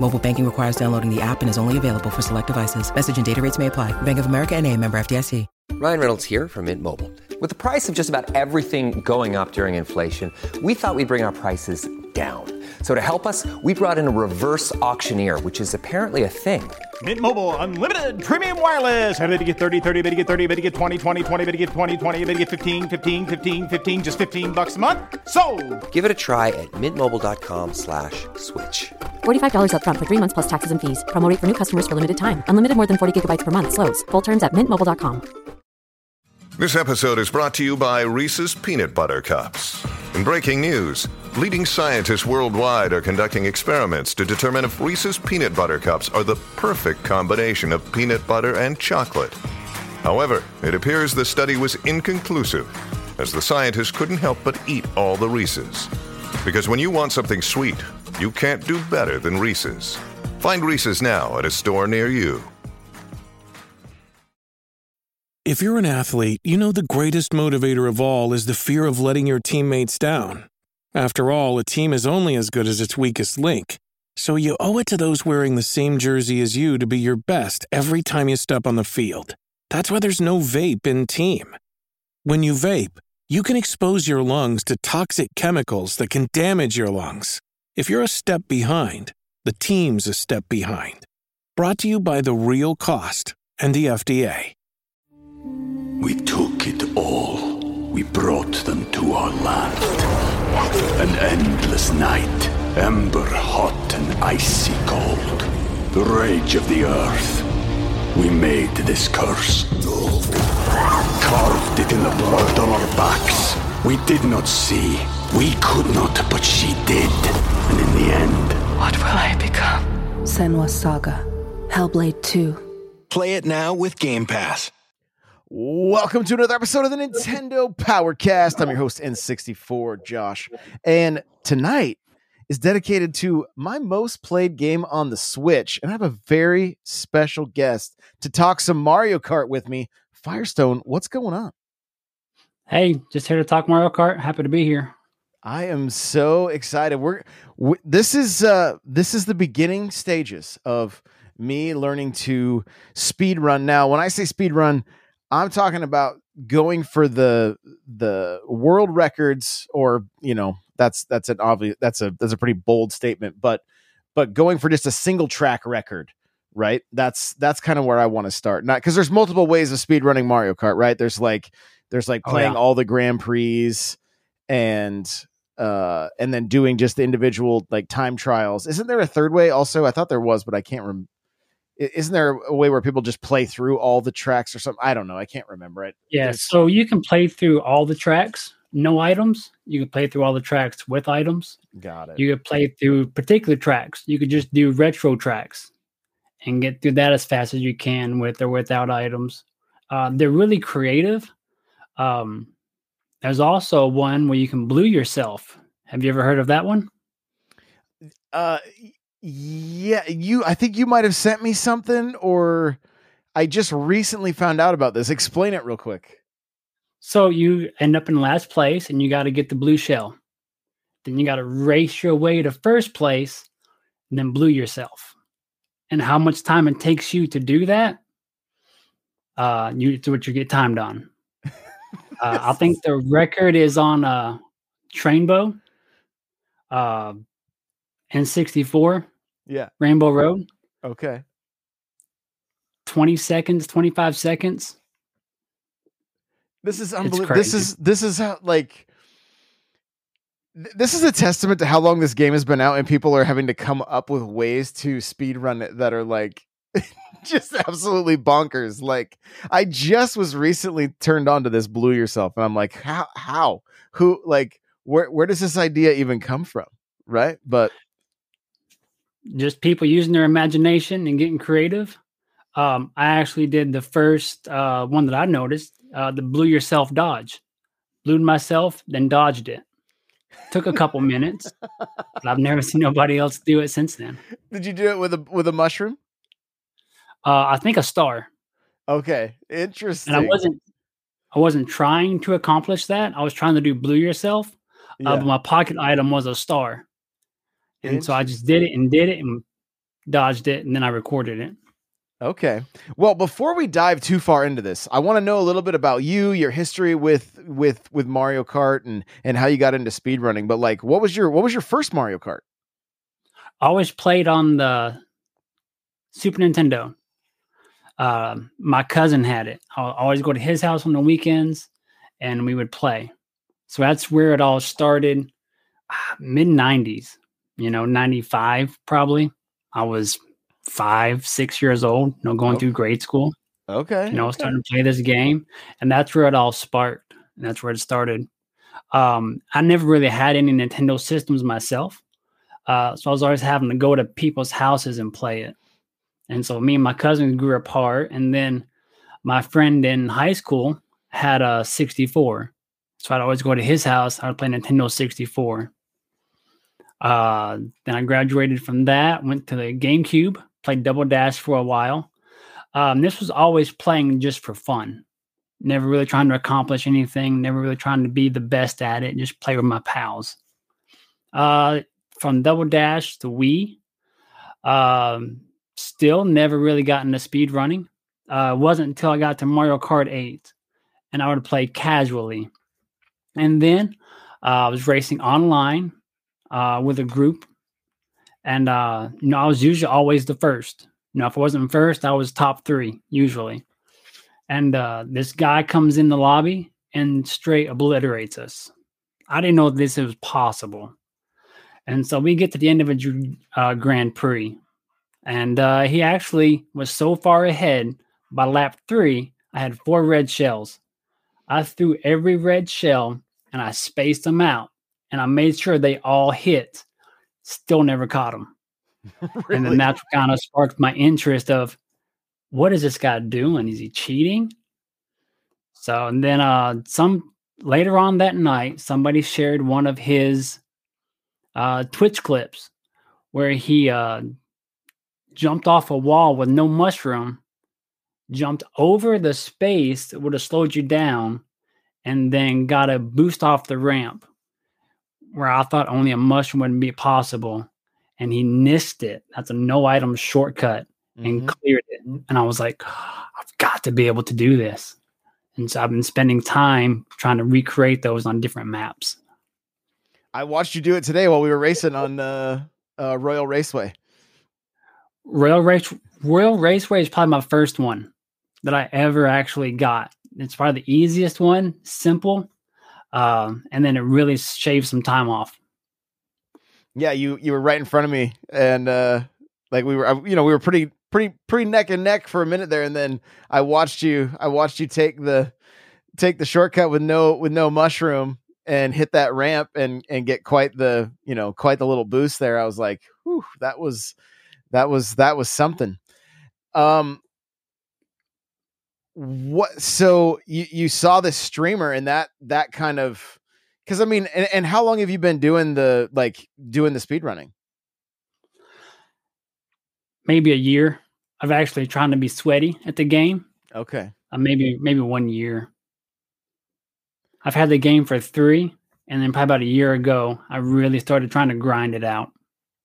Mobile banking requires downloading the app and is only available for select devices. Message and data rates may apply. Bank of America and a member FDIC. Ryan Reynolds here from Mint Mobile. With the price of just about everything going up during inflation, we thought we'd bring our prices down. So to help us, we brought in a reverse auctioneer, which is apparently a thing. Mint Mobile unlimited premium wireless. Ready to get 30, 30, bit to get 30, bit to get 20, 20, 20, bit to get 20, 20, bit to get 15, 15, 15, 15 just 15 bucks a month. So, Give it a try at mintmobile.com slash switch. $45 upfront for three months plus taxes and fees. Promo for new customers for limited time. Unlimited more than 40 gigabytes per month. Slows. Full terms at mintmobile.com. This episode is brought to you by Reese's Peanut Butter Cups. In breaking news, leading scientists worldwide are conducting experiments to determine if Reese's Peanut Butter Cups are the perfect combination of peanut butter and chocolate. However, it appears the study was inconclusive, as the scientists couldn't help but eat all the Reese's. Because when you want something sweet, you can't do better than Reese's. Find Reese's now at a store near you. If you're an athlete, you know the greatest motivator of all is the fear of letting your teammates down. After all, a team is only as good as its weakest link. So you owe it to those wearing the same jersey as you to be your best every time you step on the field. That's why there's no vape in team. When you vape, you can expose your lungs to toxic chemicals that can damage your lungs. If you're a step behind, the team's a step behind. Brought to you by The Real Cost and the FDA. We took it all. We brought them to our land. An endless night, ember hot and icy cold. The rage of the earth. We made this curse. Carved it in the blood on our backs. We did not see. We could not, but she did. And in the end, What will I become? Senua Saga. Hellblade 2. Play it now with Game Pass. Welcome to another episode of the Nintendo Powercast. I'm your host, N64 Josh. And tonight is dedicated to my most played game on the Switch. And I have a very special guest to talk some Mario Kart with me. Firestone, what's going on? Hey, just here to talk Mario Kart. Happy to be here. I am so excited. We're w- this is uh this is the beginning stages of me learning to speed run. Now, when I say speed run, I'm talking about going for the the world records or, you know, that's that's an obvious that's a that's a pretty bold statement, but but going for just a single track record, right? That's that's kind of where I want to start. Not cuz there's multiple ways of speed running Mario Kart, right? There's like there's like Oh, playing yeah. all the Grand Prix and uh and then doing just the individual like time trials. Isn't there a third way also? I thought there was, but I can't remember. Isn't there a way where people just play through all the tracks or something? I don't know. I can't remember it. Yeah, There's- so you can play through all the tracks, no items. You can play through all the tracks with items. Got it. You could play through particular tracks. You could just do retro tracks and get through that as fast as you can with or without items. Uh, they're really creative. Um, there's also one where you can blue yourself. Have you ever heard of that one? Uh, yeah, you. I think you might have sent me something, or I just recently found out about this. Explain it real quick. So you end up in last place and you got to get the blue shell. Then you got to race your way to first place and then blue yourself. And how much time it takes you to do that, uh, you it's what you get timed on. Uh, I think the record is on uh, Trainbow, uh, N64, Yeah. Rainbow Road, Okay. 20 seconds, 25 seconds. This is unbelievable. This is this is how like this is a testament to how long this game has been out, and people are having to come up with ways to speed run it that are like just absolutely bonkers. Like I just was recently turned on to this Blue Yourself, and I'm like, how how who like where where does this idea even come from? Right, but just people using their imagination and getting creative. Um, I actually did the first uh, one that I noticed, uh, the blew yourself dodge. Blew myself, then dodged it. Took a couple minutes, but I've never seen nobody else do it since then. Did you do it with a with a mushroom? Uh, I think a star. Okay, interesting. And I wasn't I wasn't trying to accomplish that. I was trying to do blue yourself, Yeah. uh, but my pocket item was a star. And so I just did it and did it and dodged it, and then I recorded it. Okay. Well, before we dive too far into this, I want to know a little bit about you, your history with with with Mario Kart and and how you got into speedrunning. But like what was your what was your first Mario Kart? Always played on the Super Nintendo. Um, my cousin had it. I always go to his house on the weekends, and we would play. So that's where it all started. Mid '90s, you know, '95 probably. I was five, six years old. You know, going through grade school. Okay. You know, starting to play this game, and that's where it all sparked. And that's where it started. Um, I never really had any Nintendo systems myself, uh, so I was always having to go to people's houses and play it. And so me and my cousins grew apart, and then my friend in high school had a 64, so I'd always go to his house. I would play Nintendo 64. Uh, then I graduated from that, went to the GameCube, played Double Dash for a while. Um, this was always playing just for fun. Never really trying to accomplish anything. Never really trying to be the best at it. Just play with my pals. Uh, from Double Dash to Wii, um, still never really gotten into speed running. Uh, it wasn't until I got to Mario Kart 8 and I would play casually. And then uh, I was racing online uh, with a group. And, uh, you know, I was usually always the first. You know, if I wasn't first, I was top three usually. And uh, this guy comes in the lobby and straight obliterates us. I didn't know this was possible. And so we get to the end of a uh, Grand Prix. And uh, he actually was so far ahead by lap three, I had four red shells. I threw every red shell and I spaced them out and I made sure they all hit. Still never caught them. And then that's kind of sparked my interest of what is this guy doing? Is he cheating? So and then uh some later on that night, somebody shared one of his uh Twitch clips where he uh jumped off a wall with no mushroom, jumped over the space that would have slowed you down, and then got a boost off the ramp where I thought only a mushroom wouldn't be possible. And he missed it. That's a no item shortcut and cleared it. And I was like, I've got to be able to do this. And so I've been spending time trying to recreate those on different maps. I watched you do it today while we were racing on uh, uh, Royal Raceway. Royal Race Royal Raceway is probably my first one that I ever actually got. It's probably the easiest one, simple, um, and then it really shaves some time off. Yeah, you you were right in front of me, and uh, like we were, you know, we were pretty pretty pretty neck and neck for a minute there, and then I watched you. I watched you take the take the shortcut with no with no mushroom and hit that ramp and and get quite the you know quite the little boost there. I was like, Whew, that was that was that was something. Um, what? So you you saw this streamer and that that kind of because I mean, and, and how long have you been doing the like doing the speed running? Maybe a year. I've actually trying to be sweaty at the game. Okay. Uh, maybe maybe one year. I've had the game for three, and then probably about a year ago, I really started trying to grind it out.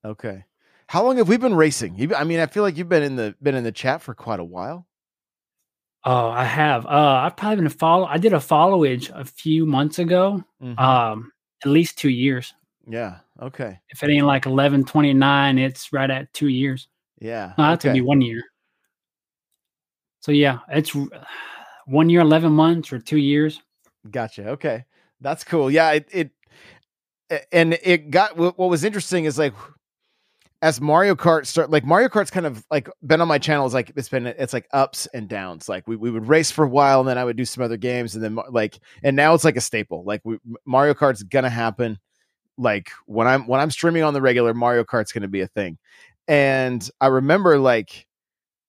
Okay. How long have we been racing? You, I mean, I feel like you've been in the been in the chat for quite a while. Oh, I have. Uh, I've probably been a follow. I did a followage a few months ago. Mhm. Um, at least two years. Yeah. Okay. If it ain't like eleven twenty nine, it's right at two years. Yeah. No, that's gonna be one year. So yeah, it's one year, eleven months, or two years. Gotcha. Okay. That's cool. Yeah. It, it and it got what was interesting is like as Mario Kart start like Mario Kart's kind of like been on my channel is like it's been it's like ups and downs. Like we, we would race for a while and then I would do some other games and then like and now it's like a staple. Like we, Mario Kart's gonna happen. Like when I'm when I'm streaming on the regular, Mario Kart's gonna be a thing. And I remember like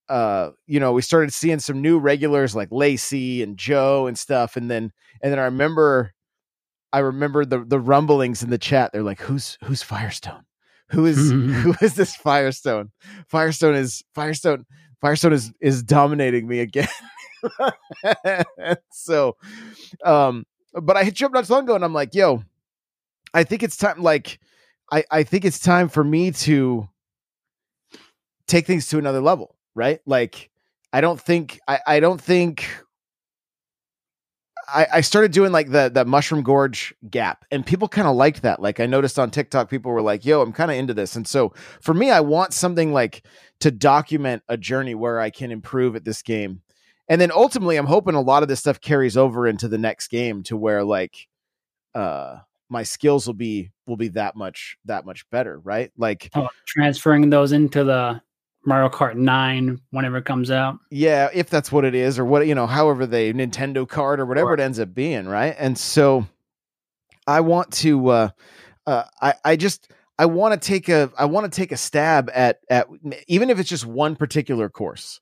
uh, you know, we started seeing some new regulars like Lacey and Joe and stuff, and then and then I remember, I remember the the rumblings in the chat. They're like, "Who's who's Firestone? Who is who is this Firestone? Firestone is Firestone. Firestone is is dominating me again." so, um, but I hit you up not too long ago, and I'm like, "Yo, I think it's time. Like, I I think it's time for me to." take things to another level right? Like I don't think I, I don't think I, I started doing like the the mushroom gorge gap and people kind of liked that. Like I noticed on TikTok, people were like, yo, I'm kind of into this. And so for me, I want something like to document a journey where I can improve at this game. And then ultimately I'm hoping a lot of this stuff carries over into the next game to where like uh my skills will be will be that much that much better, right? Like oh, transferring those into the Mario Kart 9 whenever it comes out. Yeah, if that's what it is, or what, you know, however they Nintendo card or whatever it ends up being, right? And so I want to uh uh I, I just I want to take a I want to take a stab at at even if it's just one particular course.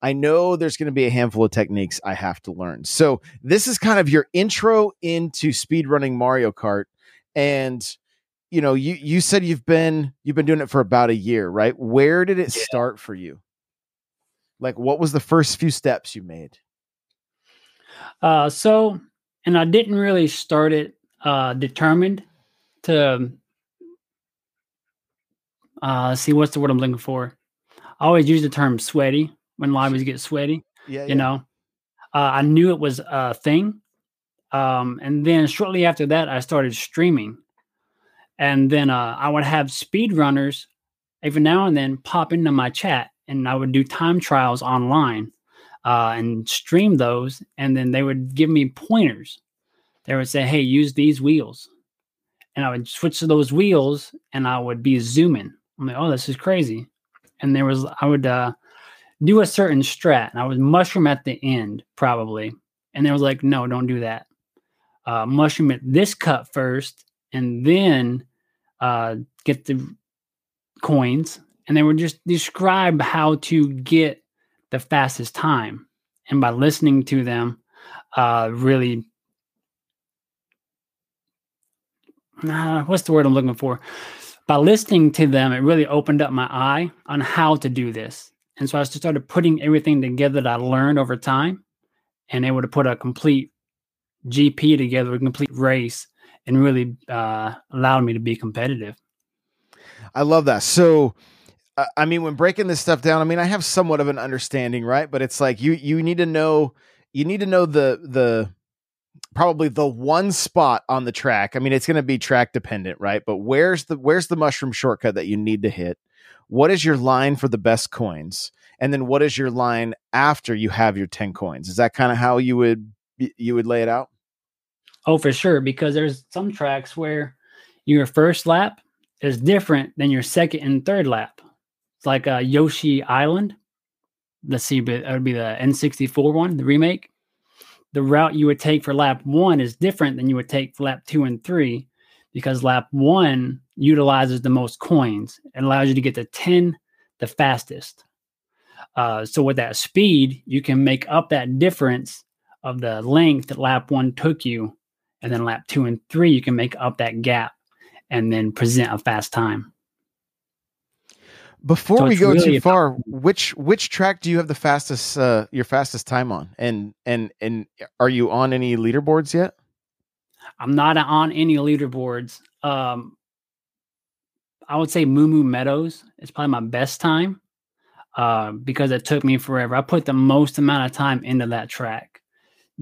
I know there's going to be a handful of techniques I have to learn. So this is kind of your intro into speedrunning Mario Kart and you know you you said you've been you've been doing it for about a year right? Where did it yeah. start for you? Like what was the first few steps you made? Uh so and i didn't really start it uh determined to uh see what's the word i'm looking for? I always use the term sweaty when lobbies get sweaty yeah, you yeah. know? Uh, i knew it was a thing um and then shortly after that i started streaming and then uh, I would have speedrunners every now and then pop into my chat, and I would do time trials online uh, and stream those, and then they would give me pointers. They would say, "Hey, use these wheels," and I would switch to those wheels, and I would be zooming. I'm like, "Oh, this is crazy!" And there was I would uh, do a certain strat, and I would mushroom at the end probably, and they was like, "No, don't do that. Uh, mushroom at this cut first, and then uh, get the coins, and they would just describe how to get the fastest time. And by listening to them, uh, really, uh, what's the word I'm looking for? By listening to them, it really opened up my eye on how to do this. And so I started putting everything together that I learned over time and able to put a complete GP together, a complete race and really uh, allowed me to be competitive. I love that. So, uh, I mean, when breaking this stuff down, I mean, I have somewhat of an understanding, right? But it's like you you need to know you need to know the the probably the one spot on the track. I mean, it's going to be track dependent, right? But where's the where's the mushroom shortcut that you need to hit? What is your line for the best coins? And then what is your line after you have your 10 coins? Is that kind of how you would you would lay it out? Oh, for sure, because there's some tracks where your first lap is different than your second and third lap. It's like uh, Yoshi Island. Let's see, but that would be the N64 one, the remake. The route you would take for lap one is different than you would take for lap two and three because lap one utilizes the most coins. and allows you to get to 10 the fastest. Uh, so with that speed, you can make up that difference of the length that lap one took you and then lap two and three, you can make up that gap and then present a fast time. Before so we go really too far, which which track do you have the fastest uh, your fastest time on? And and and are you on any leaderboards yet? I'm not on any leaderboards. Um, I would say Moo Moo Meadows is probably my best time uh, because it took me forever. I put the most amount of time into that track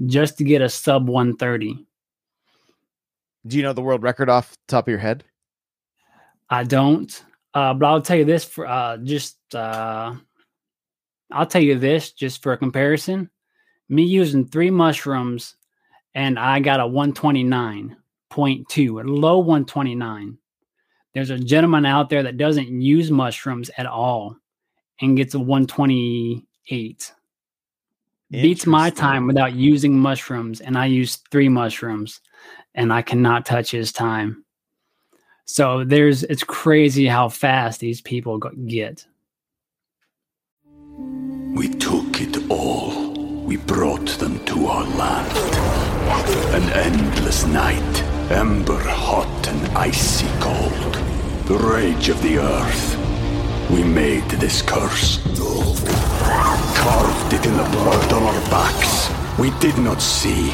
just to get a sub 130. Do you know the world record off top of your head? I don't. Uh, but I'll tell you this for uh, just uh, I'll tell you this just for a comparison. Me using three mushrooms and I got a 129.2, a low 129. There's a gentleman out there that doesn't use mushrooms at all and gets a 128. Beats my time without using mushrooms, and I use three mushrooms and I cannot touch his time. So there's it's crazy how fast these people get. We took it all. We brought them to our land. An endless night, ember hot and icy cold. The rage of the earth. We made this curse. Carved it in the blood on our backs. We did not see.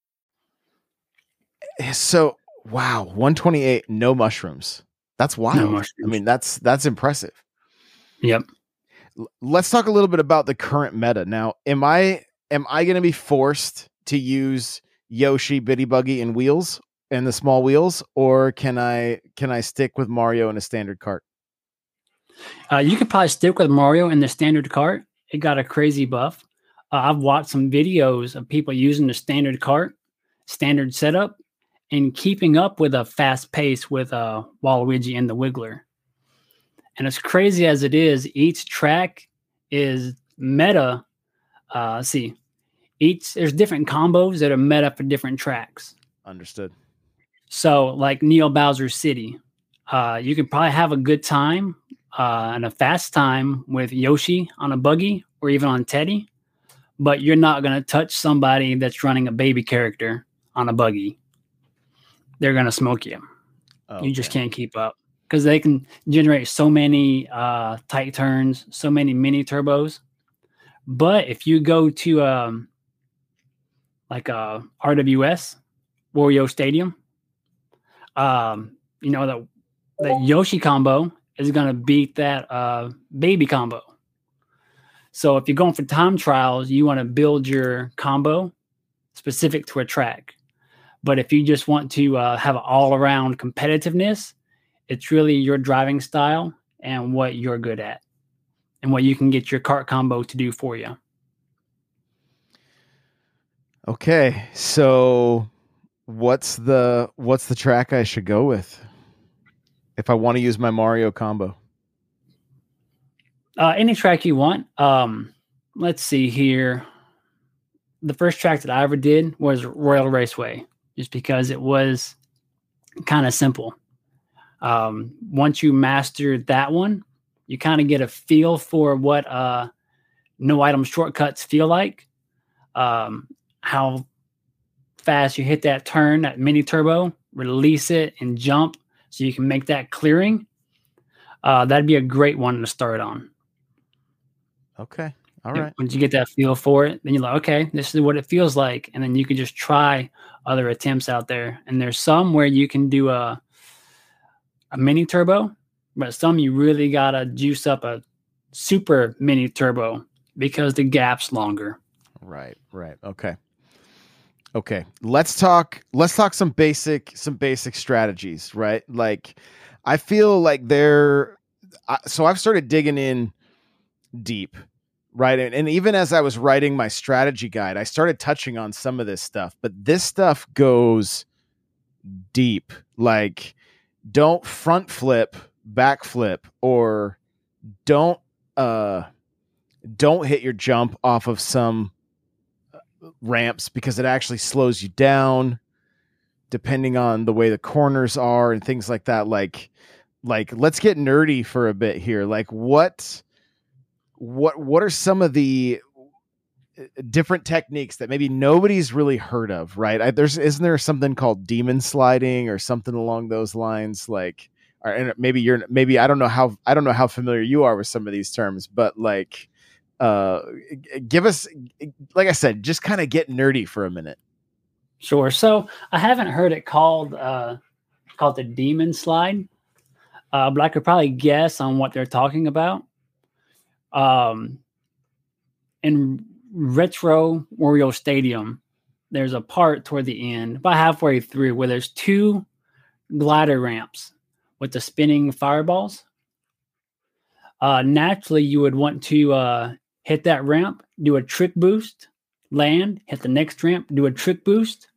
So wow, 128, no mushrooms. That's wild. mushrooms. I mean, that's that's impressive. Yep. Let's talk a little bit about the current meta. Now, am I am I going to be forced to use Yoshi, Biddybuggy, and wheels and the small wheels, or can I can I stick with Mario in a standard cart? Uh, you could probably stick with Mario in the standard cart. It got a crazy buff. Uh, I've watched some videos of people using the standard cart, standard setup, and keeping up with a fast pace with uh, Waluigi and the Wiggler. And as crazy as it is, each track is meta. Uh, see, each there's different combos that are meta for different tracks. Understood. So, like Neo Bowser City, uh, you can probably have a good time uh, and a fast time with Yoshi on a buggy or even on Teddy, but you're not going to touch somebody that's running a baby character on a buggy. They're going to smoke you. You just can't keep up because they can generate so many uh, tight turns, so many mini turbos. But if you go to um, like uh, RWS, Wario Stadium, um, you know that that Yoshi combo is going to beat that uh, baby combo. So if you're going for time trials, you want to build your combo specific to a track. But if you just want to uh, have all around competitiveness, it's really your driving style and what you're good at and what you can get your cart combo to do for you. Okay, so what's the what's the track I should go with if I want to use my Mario combo? Uh, any track you want. Um, let's see here. The first track that I ever did was Royal Raceway, just because it was kind of simple. Um, once you master that one, you kind of get a feel for what uh, no item shortcuts feel like, um, how fast you hit that turn, that mini turbo, release it and jump so you can make that clearing. Uh, that'd be a great one to start on. Okay. All right. Once you get that feel for it, then you're like, okay, this is what it feels like. And then you can just try other attempts out there. And there's some where you can do a a mini turbo, but some you really gotta juice up a super mini turbo because the gap's longer. Right, right. Okay. Okay. Let's talk let's talk some basic some basic strategies, right? Like I feel like they're I, so I've started digging in deep, right? And, even as I was writing my strategy guide, I started touching on some of this stuff, but this stuff goes deep. Like don't front flip, back flip or don't uh don't hit your jump off of some ramps because it actually slows you down depending on the way the corners are and things like that like like let's get nerdy for a bit here like what what what are some of the uh, different techniques that maybe nobody's really heard of right I, there's isn't there something called demon sliding or something along those lines like or, and maybe you're maybe i don't know how i don't know how familiar you are with some of these terms but like uh give us like i said just kind of get nerdy for a minute Sure. So I haven't heard it called uh called the demon slide. Uh, but I could probably guess on what they're talking about. Um in retro Wario Stadium, there's a part toward the end, about halfway through, where there's two glider ramps with the spinning fireballs. Uh, naturally, you would want to uh, hit that ramp, do a trick boost, land, hit the next ramp, do a trick boost.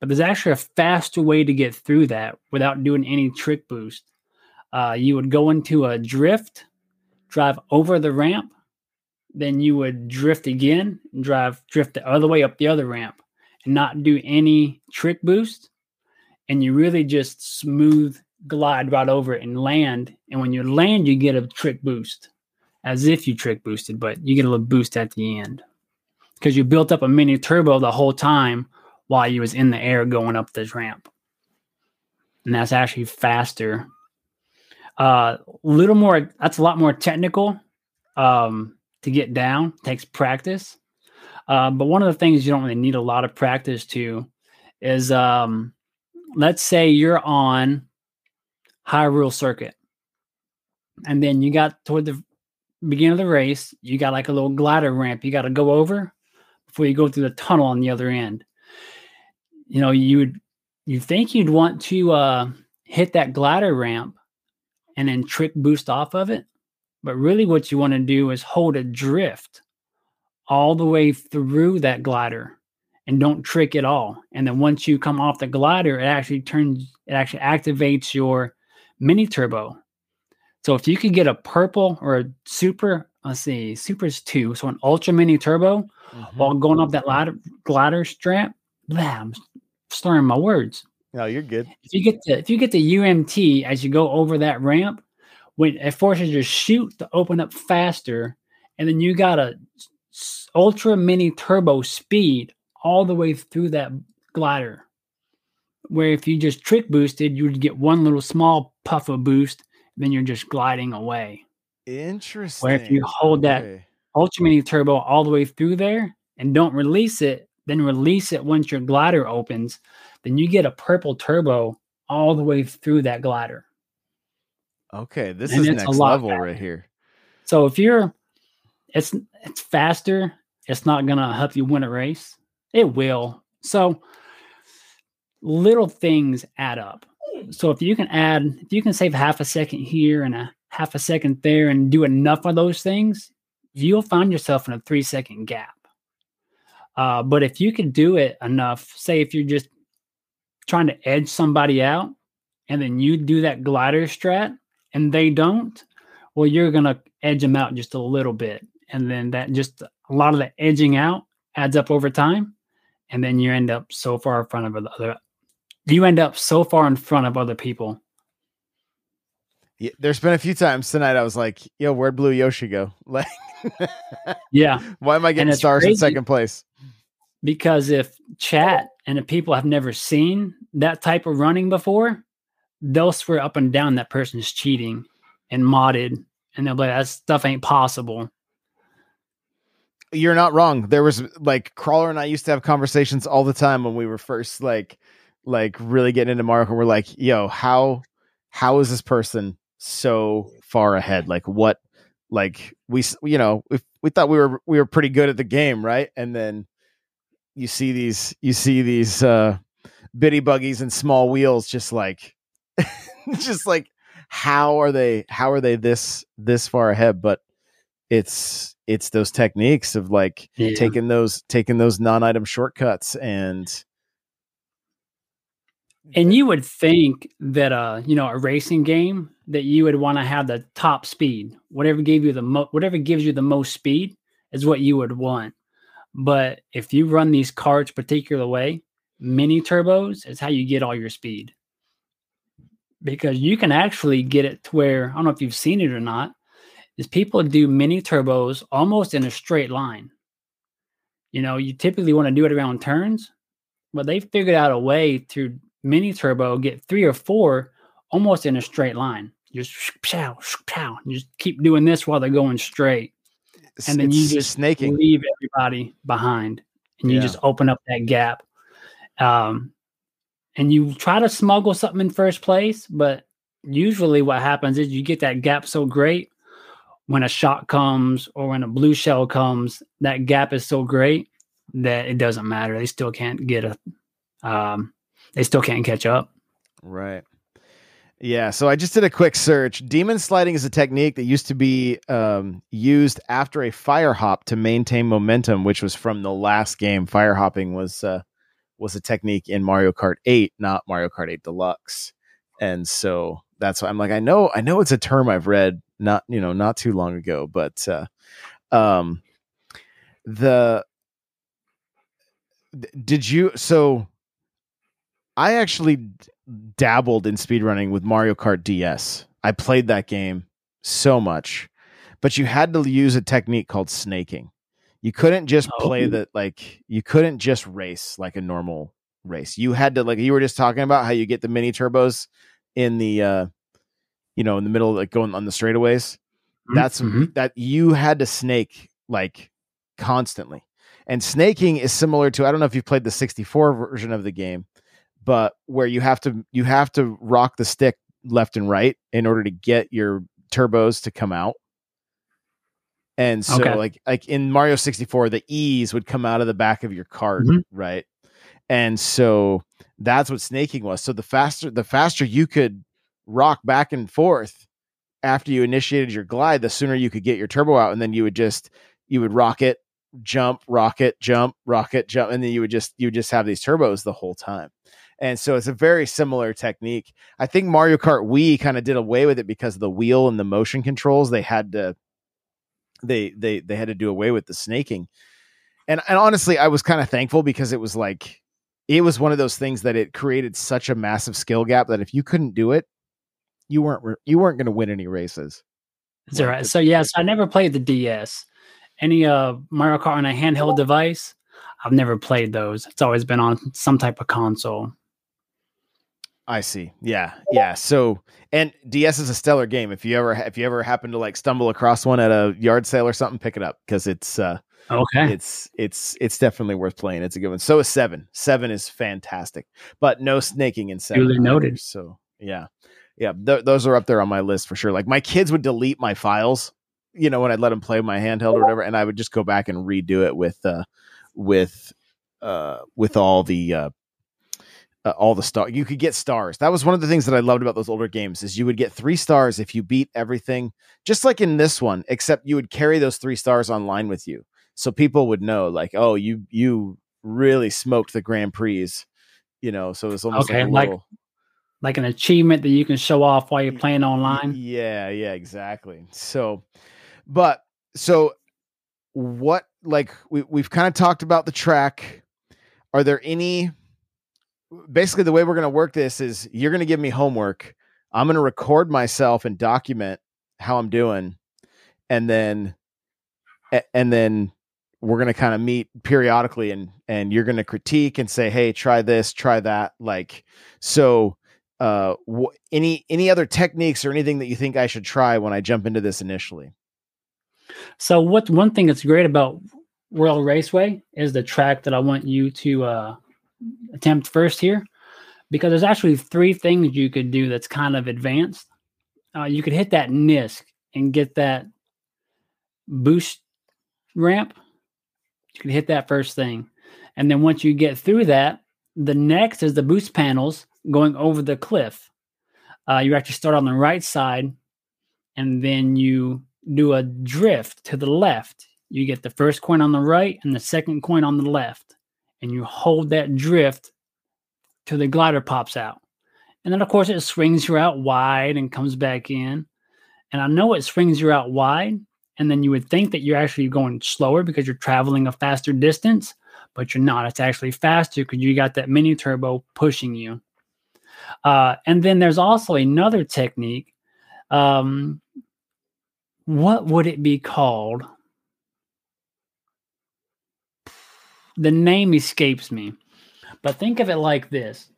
But there's actually a faster way to get through that without doing any trick boost. Uh, you would go into a drift, drive over the ramp, then you would drift again, and drive drift the other way up the other ramp, and not do any trick boost. And you really just smooth glide right over it and land. And when you land, you get a trick boost, as if you trick boosted, but you get a little boost at the end because you built up a mini turbo the whole time while you was in the air going up this ramp. And that's actually faster. A uh, little more, that's a lot more technical um, to get down, takes practice. Uh, but one of the things you don't really need a lot of practice to is um, let's say you're on Hyrule Circuit, and then you got toward the beginning of the race, you got like a little glider ramp you got to go over before you go through the tunnel on the other end. You know, you would you think you'd want to uh, hit that glider ramp and then trick boost off of it, but really what you want to do is hold a drift all the way through that glider and don't trick at all. And then once you come off the glider, it actually turns it actually activates your mini turbo. So if you could get a purple or a super, let's see, super's two, so an ultra mini turbo mm-hmm. while going up that ladder glider strap, blah, I'm slurring my words. No, you're good. If you get the if you get the UMT as you go over that ramp, when it forces your chute to open up faster, and then you got a ultra mini turbo speed all the way through that glider. Where if you just trick boosted, you would get one little small puff of boost, then you're just gliding away. Interesting. Where if you hold that ultra mini turbo all the way through there and don't release it, then release it once your glider opens, then you get a purple turbo all the way through that glider. Okay, this and is next level faster. right here. So if you're it's it's faster, it's not gonna help you win a race. It will. So little things add up. So if you can add, if you can save half a second here and a half a second there and do enough of those things, you'll find yourself in a three second gap. Uh, but if you can do it enough, say if you're just trying to edge somebody out and then you do that glider strat and they don't, well, you're going to edge them out just a little bit. And then that just a lot of the edging out adds up over time. And then you end up so far in front of other, you end up so far in front of other people. Yeah, there's been a few times tonight I was like, yo, where'd Blue Yoshi go? Like, yeah. Why am I getting stars in second place? Because if chat and the people have never seen that type of running before, they'll swear up and down that person's cheating and modded, and they'll be like, that stuff ain't possible. You're not wrong. There was like Crawlr and I used to have conversations all the time when we were first like like really getting into Mario. We're like, yo, how how is this person so far ahead? Like what like we you know we, we thought we were we were pretty good at the game right and then you see these you see these uh Biddybuggies and small wheels just like just like how are they how are they this this far ahead but it's it's those techniques of like yeah. taking those taking those non-item shortcuts and and you would think that uh you know a racing game that you would want to have the top speed. Whatever gave you the mo- whatever gives you the most speed is what you would want. But if you run these carts particular way, mini turbos is how you get all your speed. Because you can actually get it to where I don't know if you've seen it or not, is people do mini turbos almost in a straight line. You know, you typically want to do it around turns, but they figured out a way to mini turbo get three or four almost in a straight line just pow, pow, just keep doing this while they're going straight. And then you just snaking. leave everybody behind and you yeah. just open up that gap. Um, and you try to smuggle something in first place, but usually what happens is you get that gap so great when a shot comes or when a blue shell comes, that gap is so great that it doesn't matter. They still can't get a, um, they still can't catch up. Right. Yeah, so I just did a quick search. Demon sliding is a technique that used to be um, used after a fire hop to maintain momentum, which was from the last game. Fire hopping was uh, was a technique in Mario Kart 8, not Mario Kart 8 Deluxe. And so that's why I'm like, I know, I know it's a term I've read not, you know, not too long ago, but uh, um, the did you so I actually dabbled in speedrunning with Mario Kart DS. I played that game so much, but you had to use a technique called snaking. You couldn't just oh. play that like you couldn't just race like a normal race. You had to like you were just talking about how you get the mini turbos in the uh you know in the middle like going on the straightaways. Mm-hmm. That's mm-hmm. that you had to snake like constantly. And snaking is similar to I don't know if you've played the 64 version of the game, but where you have to you have to rock the stick left and right in order to get your turbos to come out. And so okay. like like in Mario 64 the E's would come out of the back of your cart, mm-hmm. right? And so that's what snaking was. So the faster the faster you could rock back and forth after you initiated your glide, the sooner you could get your turbo out and then you would just you would rocket, jump, rocket, jump, rocket, jump and then you would just you would just have these turbos the whole time. And so it's a very similar technique. I think Mario Kart Wii kind of did away with it because of the wheel and the motion controls. They had to they they they had to do away with the snaking. And and honestly, I was kind of thankful because it was like it was one of those things that it created such a massive skill gap that if you couldn't do it, you weren't you weren't going to win any races. That's all right. So yes, I never played the DS. Any uh Mario Kart on a handheld device, I've never played those. It's always been on some type of console. I see. Yeah, yeah. So, and DS is a stellar game. If you ever if you ever happen to like stumble across one at a yard sale or something, pick it up because it's uh okay. It's it's it's definitely worth playing. It's a good one. So is seven. Seven is fantastic, but no snaking in seven. Duly noted. So yeah, yeah. Th- those are up there on my list for sure. Like my kids would delete my files, you know, when I'd let them play my handheld or whatever, and I would just go back and redo it with uh with uh with all the uh uh, all the stars. You could get stars. That was one of the things that I loved about those older games is you would get three stars if you beat everything, just like in this one, except you would carry those three stars online with you, so people would know, like, oh, you you really smoked the Grand Prix, you know. So it's almost okay, like, like, like an achievement that you can show off while you're playing online. Yeah, yeah, exactly. So, but so what? Like we we've kind of talked about the track. Are there any? Basically the way we're going to work this is you're going to give me homework. I'm going to record myself and document how I'm doing, and then and then we're going to kind of meet periodically and and you're going to critique and say hey try this try that like so uh wh- any any other techniques or anything that you think i should try when i jump into this initially so what one thing that's great about Royal Raceway is the track that i want you to uh attempt first here because there's actually three things you could do that's kind of advanced. Uh, you could hit that NISC and get that boost ramp. You can hit that first thing. And then once you get through that, the next is the boost panels going over the cliff. Uh, you actually start on the right side and then you do a drift to the left. You get the first coin on the right and the second coin on the left and you hold that drift till the glider pops out. And then, of course, it swings you out wide and comes back in. And I know it swings you out wide. And then you would think that you're actually going slower because you're traveling a faster distance, but you're not. It's actually faster because you got that mini turbo pushing you. Uh, and then there's also another technique. Um, what would it be called? The name escapes me. But think of it like this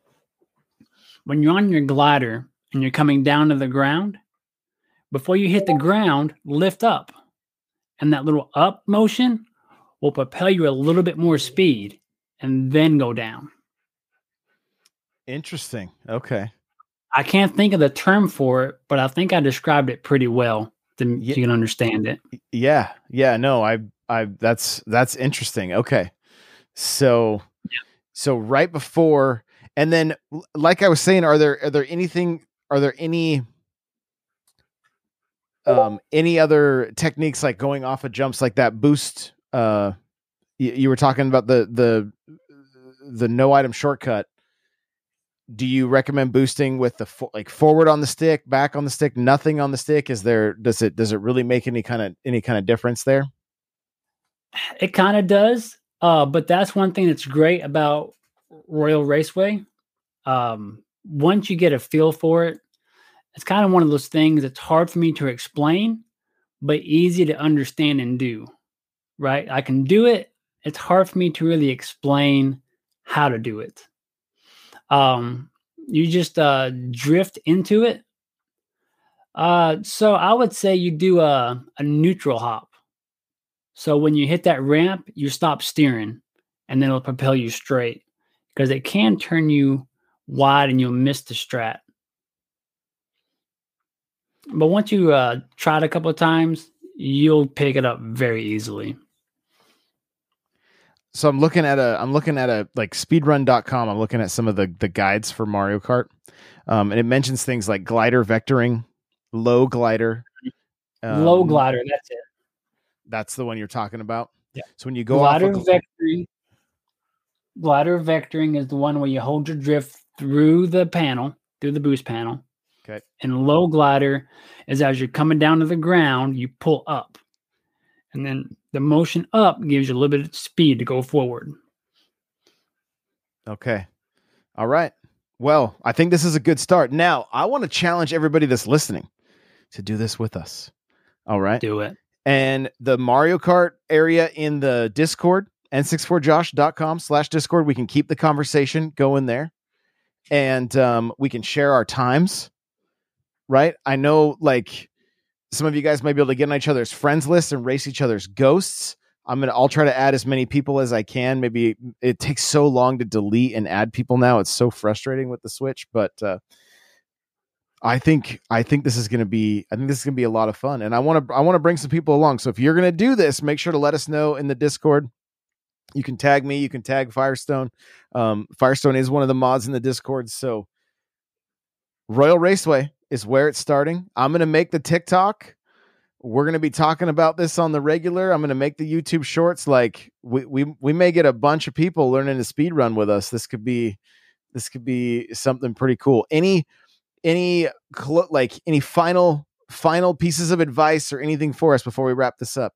when you're on your glider and you're coming down to the ground, before you hit the ground, lift up. And that little up motion will propel you a little bit more speed and then go down. Interesting. Okay. I can't think of the term for it, but I think I described it pretty well to yeah. you can understand it. Yeah. Yeah. No, I, I, that's, that's interesting. Okay. So, so right before, and then, like I was saying, are there are there anything? Are there any? Um, any other techniques like going off of jumps like that boost? Uh, you, you were talking about the the the no item shortcut. Do you recommend boosting with the fo- like forward on the stick, back on the stick, nothing on the stick? Is there does it does it really make any kind of any kind of difference there? It kind of does. Uh, but that's one thing that's great about Royal Raceway. Um, once you get a feel for it, it's kind of one of those things that's hard for me to explain, but easy to understand and do. Right? I can do it. It's hard for me to really explain how to do it. Um, you just uh, drift into it. Uh, so I would say you do a, a neutral hop. So when you hit that ramp, you stop steering and then it'll propel you straight because it can turn you wide and you'll miss the strat. But once you uh, try it a couple of times, you'll pick it up very easily. so I'm looking at a I'm looking at a like speedrun.com. I'm looking at some of the the guides for Mario Kart. Um, and it mentions things like glider vectoring, low glider. Low um, glider, that's it. That's the one you're talking about. Yeah. So when you go glider off of, vectoring. Glider vectoring is the one where you hold your drift through the panel, through the boost panel. okay, And low glider is as you're coming down to the ground, you pull up. And then the motion up gives you a little bit of speed to go forward. okay, all right. Well, I think this is a good start. Now, I want to challenge everybody that's listening to do this with us. All right. Do it. And the Mario Kart area in the Discord, n64josh.com slash Discord. We can keep the conversation going there. And um, we can share our times. Right. I know like some of you guys might be able to get on each other's friends list and race each other's ghosts. I'm gonna I'll try to add as many people as I can. Maybe it takes so long to delete and add people now. It's so frustrating with the switch, but uh I think I think this is going to be I think this is going to be a lot of fun, and I want to I want to bring some people along. So if you're going to do this, make sure to let us know in the Discord. You can tag me. You can tag Firestone. Um, Firestone is one of the mods in the Discord. So Royal Raceway is where it's starting. I'm going to make the TikTok. We're going to be talking about this on the regular. I'm going to make the YouTube shorts. Like we we we may get a bunch of people learning to speed run with us. This could be this could be something pretty cool. Any any cl- like any final final pieces of advice or anything for us before we wrap this up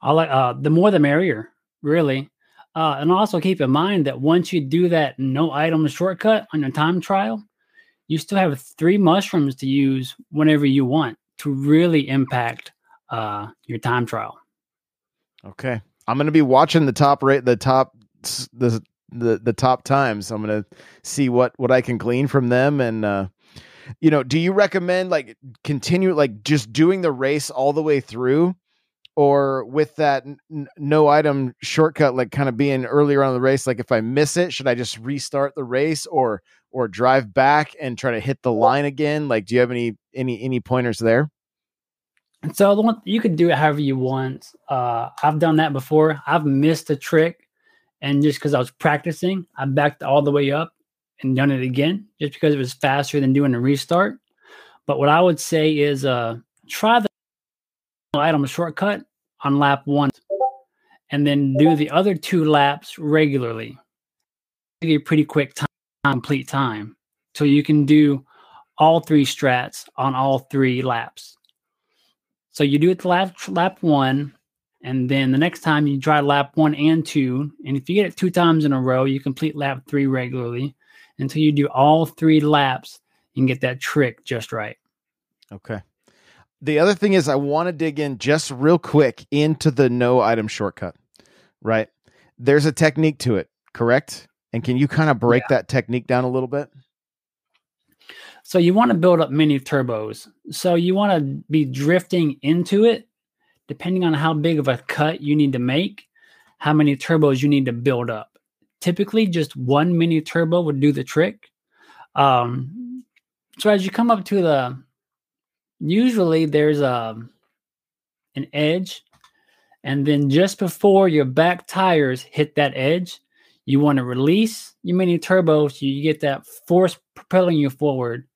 I like uh, the more the merrier, really. Uh, and also keep in mind that once you do that no item shortcut on your time trial, you still have three mushrooms to use whenever you want to really impact uh, your time trial. okay i'm going to be watching the top rate the top the the the top times. I'm going to see what what i can glean from them. And uh you know do you recommend like continue like just doing the race all the way through? Or with that n- no item shortcut like kind of being earlier on the race like if i miss it should i just restart the race or or drive back and try to hit the line again? Like do you have any any any pointers there? So the one you could do it however you want. Uh, I've done that before. I've missed a trick, and just because I was practicing, I backed all the way up and done it again, just because it was faster than doing a restart. But what I would say is, uh, try the item shortcut on lap one, and then do the other two laps regularly. Get a pretty quick time, complete time, so you can do all three strats on all three laps. So you do it lap lap one, and then the next time you try lap one and two, and if you get it two times in a row, you complete lap three regularly until you do all three laps and get that trick just right. Okay. The other thing is, I want to dig in just real quick into the no item shortcut, right? There's a technique to it, correct? And can you kind of break that technique down a little bit? So you want to build up mini turbos. So you want to be drifting into it, depending on how big of a cut you need to make, how many turbos you need to build up. Typically, just one mini turbo would do the trick. Um, so as you come up to the, usually there's a an edge, And then just before your back tires hit that edge, you want to release your mini turbo so you get that force propelling you forward.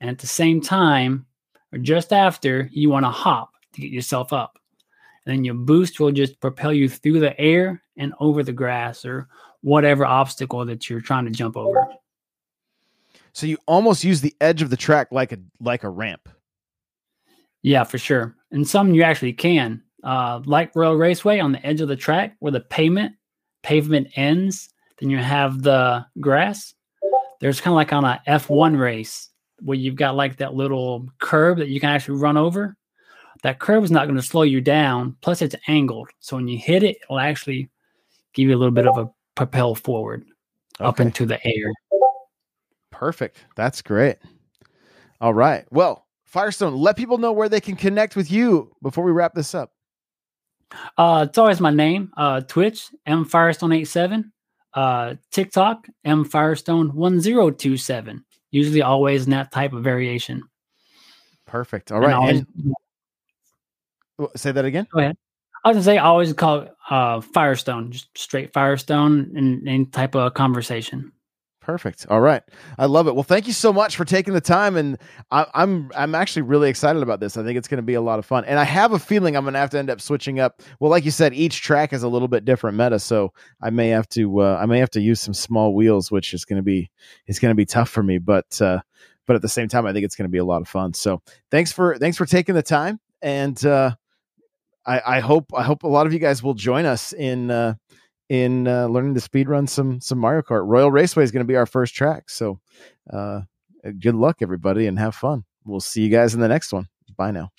And at the same time, or just after, you want to hop to get yourself up. And then your boost will just propel you through the air and over the grass or whatever obstacle that you're trying to jump over. So you almost use the edge of the track like a like a ramp. Yeah, for sure. And some you actually can. Uh, like Royal Raceway on the edge of the track where the pavement pavement ends, then you have the grass. There's kind of like on a F1 race where you've got like that little curb that you can actually run over. That curve is not going to slow you down. Plus, it's angled. So when you hit it, it'll actually give you a little bit of a propel forward okay. up into the air. Perfect. That's great. All right. Well, Firestone, let people know where they can connect with you before we wrap this up. Uh, it's always my name. Uh, Twitch, M Firestone 87. Uh, TikTok, M Firestone 1027. Usually always in that type of variation. Perfect. All right. Always, and, say that again. Go ahead. I was gonna say I always call it uh, Firestone, just straight Firestone in any type of conversation. Perfect. All right, I love it. Well, thank you so much for taking the time, and I, I'm I'm actually really excited about this. I think it's going to be a lot of fun, and I have a feeling I'm going to have to end up switching up. Well, like you said, each track is a little bit different meta, so I may have to uh, I may have to use some small wheels, which is going to be it's going to be tough for me, but uh, but at the same time, I think it's going to be a lot of fun. So thanks for thanks for taking the time, and uh, I, I hope I hope a lot of you guys will join us in uh, in uh, learning to speed run some some Mario Kart. Royal Raceway is going to be our first track, so uh, good luck everybody and have fun. We'll see you guys in the next one. Bye now.